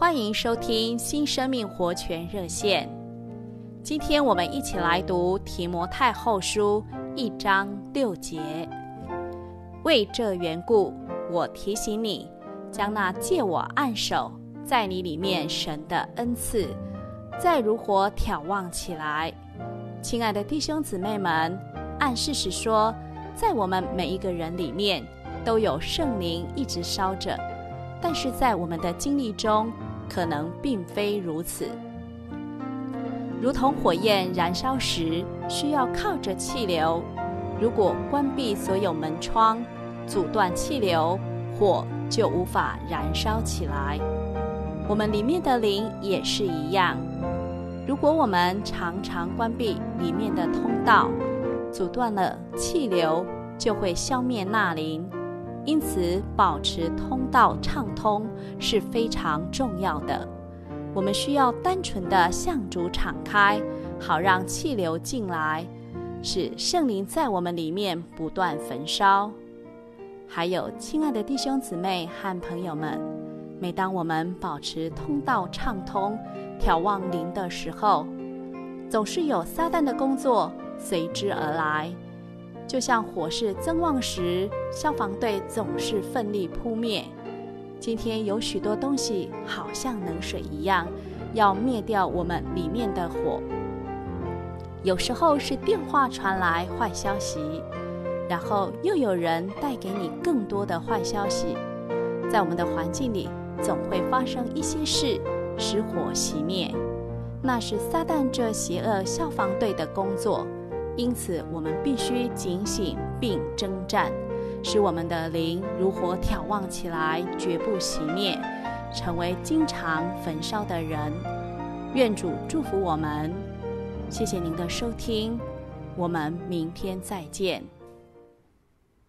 欢迎收听新生命活泉热线。今天我们一起来读提摩太后书一章六节。为这缘故，我提醒你，将那借我按手在你里面神的恩赐，再如火挑旺起来。亲爱的弟兄姊妹们，按事实说，在我们每一个人里面都有圣灵一直烧着，但是在我们的经历中，可能并非如此。如同火焰燃烧时需要靠着气流，如果关闭所有门窗，阻断气流，火就无法燃烧起来。我们里面的灵也是一样，如果我们常常关闭里面的通道，阻断了气流，就会消灭那灵。因此，保持通道畅通是非常重要的。我们需要单纯地向主敞开，好让气流进来，使圣灵在我们里面不断焚烧。还有，亲爱的弟兄姊妹和朋友们，每当我们保持通道畅通、眺望灵的时候，总是有撒旦的工作随之而来。就像火势增旺时，消防队总是奋力扑灭。今天有许多东西好像冷水一样，要灭掉我们里面的火。有时候是电话传来坏消息，然后又有人带给你更多的坏消息。在我们的环境里，总会发生一些事，使火熄灭。那是撒旦这邪恶消防队的工作。因此，我们必须警醒并征战，使我们的灵如火眺望起来，绝不熄灭，成为经常焚烧的人。愿主祝福我们。谢谢您的收听，我们明天再见。